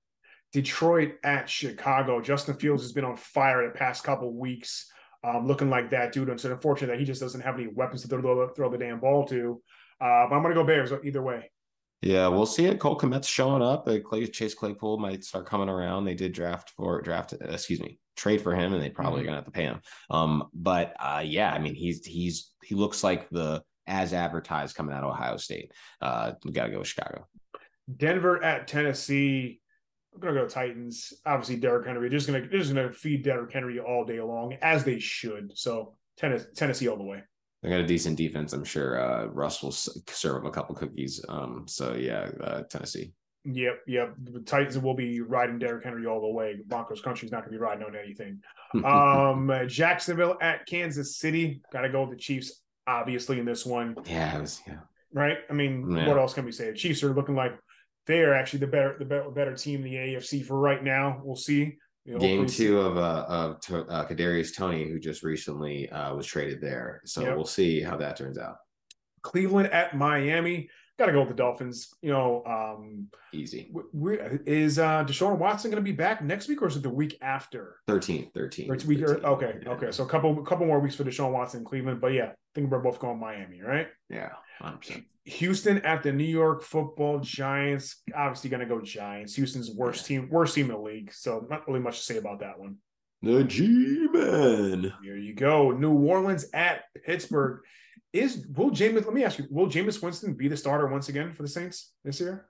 Detroit at Chicago. Justin Fields has been on fire the past couple weeks, um, looking like that dude. And so unfortunate that he just doesn't have any weapons to throw, the- throw the damn ball to. Uh, but I'm gonna go Bears either way. Yeah, we'll see it. Cole Kmet's showing up. Uh, Clay, Chase Claypool might start coming around. They did draft for draft, uh, excuse me, trade for him, and they probably Mhm. gonna have to pay him. Um, but uh, yeah, I mean, he's he's he looks like the as advertised coming out of Ohio State. Uh, we got to go with Chicago. Denver at Tennessee. I'm gonna go Titans. Obviously, Derrick Henry. They're just gonna they're just gonna feed Derrick Henry all day long, as they should. So Tennessee, Tennessee all the way. They got a decent defense. I'm sure uh, Russ will serve him a couple cookies. Um, so yeah, uh, Tennessee. Yep, yep. The Titans will be riding Derrick Henry all the way. Broncos country's not gonna be riding on anything. Um, Jacksonville at Kansas City. Got to go with the Chiefs, obviously in this one. yeah, it was, yeah. right? I mean, Yeah. what else can we say? Chiefs are looking like they are actually the better the better, better team in the AFC for right now. We'll see. You know, Game two of uh of to, uh, Kadarius Toney, who just recently uh, was traded there. So Yep. we'll see how that turns out. Cleveland at Miami. Got to go with the Dolphins. You know, um, Easy. we, is uh, Deshaun Watson going to be back next week, or is it the week after? 13, 13. Or it's week, 13, okay, yeah. okay. So a couple, couple more weeks for Deshaun Watson in Cleveland. But yeah, I think we're both going Miami, right? Yeah, 100%. Houston at the New York Football Giants. Obviously, going to go Giants. Houston's worst team, worst team in the league. So not really much to say about that one. The G Man. Here you go. New Orleans at Pittsburgh. Is will Jameis? Let me ask you: Will Jameis Winston be the starter once again for the Saints this year?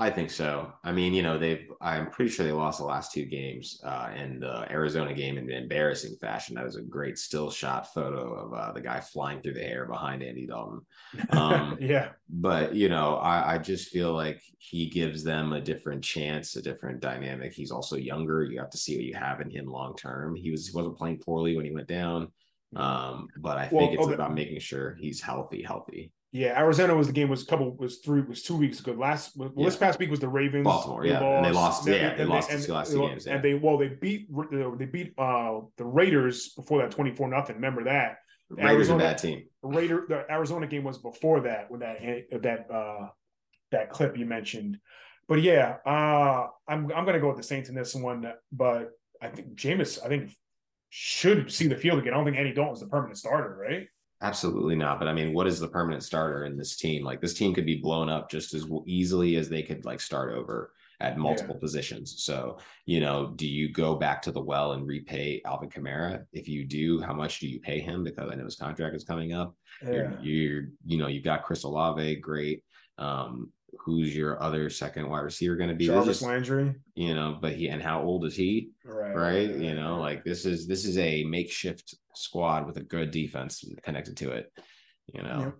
I think so. I mean, you know, they've, I'm pretty sure they lost the last two games uh, in the Arizona game in an embarrassing fashion. That was a great still shot photo of uh, the guy flying through the air behind Andy Dalton. Um, yeah, but you know, I, I just feel like he gives them a different chance, a different dynamic. He's also younger. You have to see what you have in him long term. He was he wasn't playing poorly when he went down, um, but I Well, think it's okay. about making sure he's healthy, healthy. yeah. Arizona was the game was a couple was three was two weeks ago. Last well, this past week was the Ravens. Baltimore, yeah. And they lost- And yeah, they and lost and the last two games, And yeah. they well they beat they beat uh the Raiders before that twenty four nothing. Remember that Raiders Arizona- bad team. Raider the Arizona game was before that with that that uh that clip you mentioned. But yeah, uh I'm I'm gonna go with the Saints in this one, but I think Jameis, I think should see the field again. I don't think Andy Dalton's the permanent starter, right? Absolutely not. But I mean, what is the permanent starter in this team? Like this team could be blown up just as easily as they could like start over at multiple positions. So, you know, do you go back to the well and repay Alvin Kamara? If you do, how much do you pay him? Because I know his contract is coming up. You're, you're, you know, you've got Chris Olave, great. Um, who's your other second wide receiver going to be? Jarvis Landry. you know, but he and how old is he? Right. right? You know, like this is this is a makeshift squad with a good defense connected to it. You know, Yep.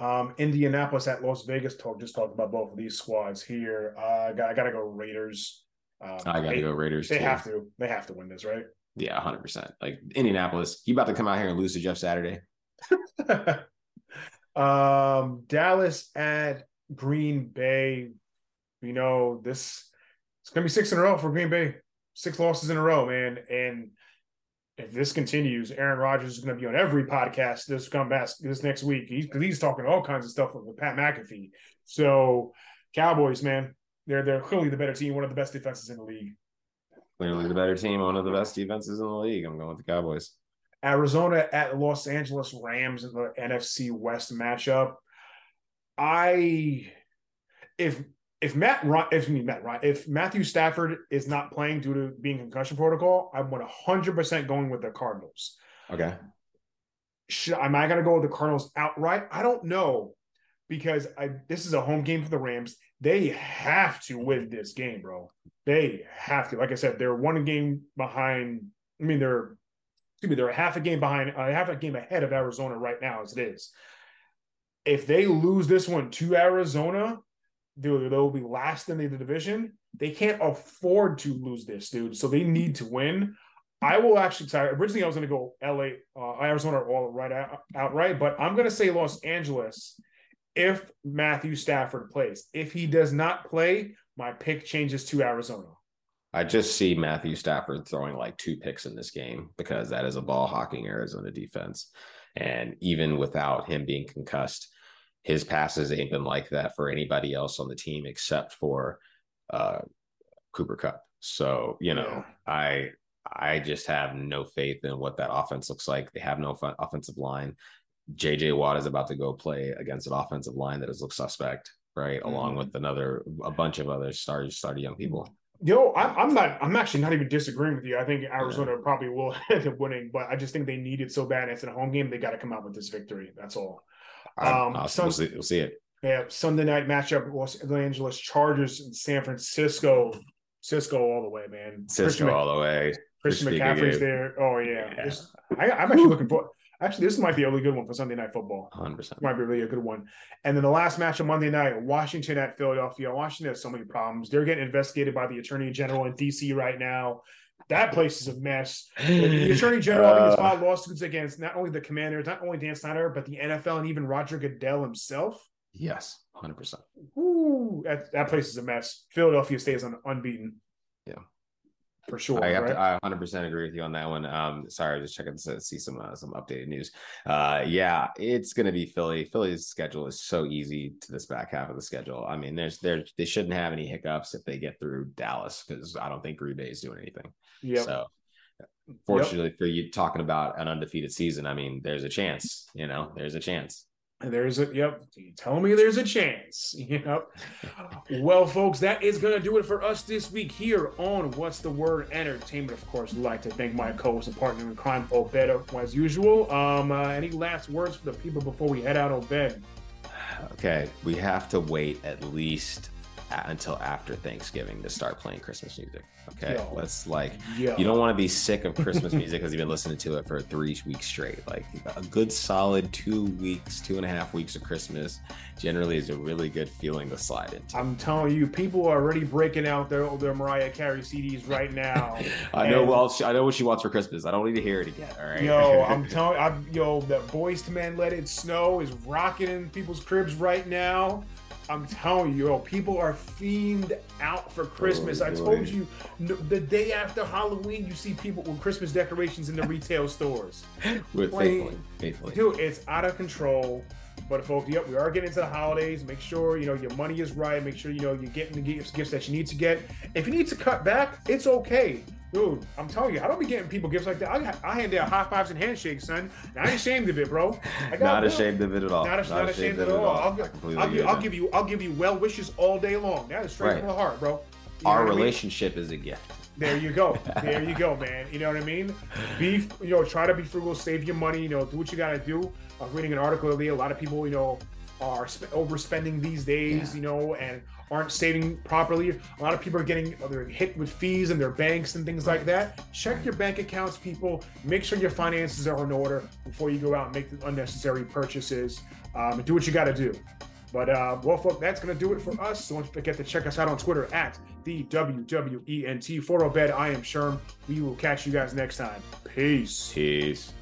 Um, Indianapolis at Las Vegas. Talk just talked about both of these squads here. Uh, I got I got to go Raiders. Um, I got to go Raiders. They too. have to. They have to win this, right? Yeah, hundred percent. Like Indianapolis, you about to come out here and lose to Jeff Saturday? um, Dallas at Green Bay. You know this. It's gonna be six in a row for Green Bay. Six losses in a row, man. And if this continues, Aaron Rodgers is gonna be on every podcast this come back this next week. He's because he's talking all kinds of stuff with Pat McAfee. So Cowboys, man, they're they're clearly the better team, one of the best defenses in the league. Clearly the better team, one of the best defenses in the league. I'm going with the Cowboys. Arizona at Los Angeles Rams in the NFC West matchup. I if if Matt Ry- if me Matt Ryan, if Matthew Stafford is not playing due to being concussion protocol, I'm 100 percent going with the Cardinals. Okay. Should, am I going to go with the Cardinals outright? I don't know because I this is a home game for the Rams. They have to win this game, bro. They have to. Like I said, they're one game behind. I mean, they're excuse me, they're a half a game behind, uh, half a game ahead of Arizona right now as it is. If they lose this one to Arizona, they'll, they'll be last in the division. They can't afford to lose this, dude. So they need to win. I will actually. Sorry, originally I was going to go L.A., uh, Arizona, all right out, outright, but I'm going to say Los Angeles if Matthew Stafford plays. If he does not play, my pick changes to Arizona. I just see Matthew Stafford throwing like two picks in this game because that is a ball hawking Arizona defense. And even without him being concussed, his passes ain't been like that for anybody else on the team except for uh, Cooper Kupp. So, you know, I I just have no faith in what that offense looks like. They have no fun, offensive line. JJ Watt is about to go play against an offensive line that has looked suspect, right? Along Mhm. with another a bunch of other star starter young people. Yo, I'm, I'm not. I'm actually not even disagreeing with you. I think Arizona probably will end up winning, but I just think they need it so bad. It's in a home game. They got to come out with this victory. That's all. Um, Um, some- we'll, see, we'll see it. Yeah, Sunday night matchup: Los Angeles Chargers and San Francisco. Cisco all the way, man. Cisco Christian, Mc- all the way. Christian McCaffrey's there. Oh yeah, Yeah. This- I, I'm actually looking for. Actually, this might be a really good one for Sunday night football. 100%. might be really a good one. And then the last match on Monday night, Washington at Philadelphia. Washington has so many problems. They're getting investigated by the Attorney General in DC right now. That place is a mess. The attorney general uh, has filed lawsuits against not only the commanders, not only Dan Snyder, but the NFL and even Roger Goodell himself. Yes, hundred percent. Ooh, that, that place is a mess. Philadelphia stays un, unbeaten. Yeah, for sure. I right? to, I 100% agree with you on that one. Um, sorry, just checking to see some uh, some updated news. Uh, yeah, it's going to be Philly. Philly's schedule is so easy to this back half of the schedule. I mean, there's there they shouldn't have any hiccups if they get through Dallas because I don't think Green Bay is doing anything. Yeah. So fortunately yep. for you talking about an undefeated season, I mean, there's a chance. You know, there's a chance. There's a yep. You tell me there's a chance. Yep. well, folks, that is gonna do it for us this week here on What's the Word Entertainment. Of course, I'd like to thank my co-host and partner in crime, Obed, as usual. Um, uh, any last words for the people before we head out, Obed? Okay, we have to wait at least until after Thanksgiving to start playing Christmas music. Okay, Yo. let's like Yo. you don't want to be sick of Christmas music because you've been listening to it for three weeks straight. Like a good solid two weeks, two and a half weeks of Christmas generally is a really good feeling to slide into. I'm telling you, people are already breaking out their their Mariah Carey CDs right now. I know. Well, I know what she wants for Christmas. I don't need to hear it again. All right. Yo, I'm telling. I'm yo, that Boyz II Men "Let It Snow" is rocking in people's cribs right now. I'm telling you, yo, people are fiend out for Christmas. Oh, I told you, the day after Halloween, you see people with Christmas decorations in the retail stores. with faithfully, faithfully, dude, it's out of control. But folks, yep, we are getting into the holidays. Make sure you know your money is right. Make sure you know you're getting the gifts, gifts that you need to get. If you need to cut back, it's okay. Dude, I'm telling you, I don't be getting people gifts like that. I, I hand out high fives and handshakes, son. And I ain't ashamed of it, bro. I got not ashamed of it at all. Not, not, not ashamed, ashamed, of it at all. all. I'll, I'll, give, I'll, give, you, I'll give you well wishes all day long. That is straight right. from the heart, bro. You Our relationship I mean? is a gift. There you go. There you go, man. You know what I mean? Be, you know, try to be frugal, save your money. You know, do what you got to do. I was reading an article earlier. A lot of people, you know, are sp- overspending these days, yeah. you know, and aren't saving properly. A lot of people are getting they're hit with fees in their banks and things like that. Check your bank accounts, people. Make sure your finances are in order before you go out and make the unnecessary purchases. Um, do what you got to do. But uh, well, folks, that's gonna do it for us. So don't forget to check us out on Twitter at the WWENT. For Obed, I am Sherm. We will catch you guys next time. Peace. Peace.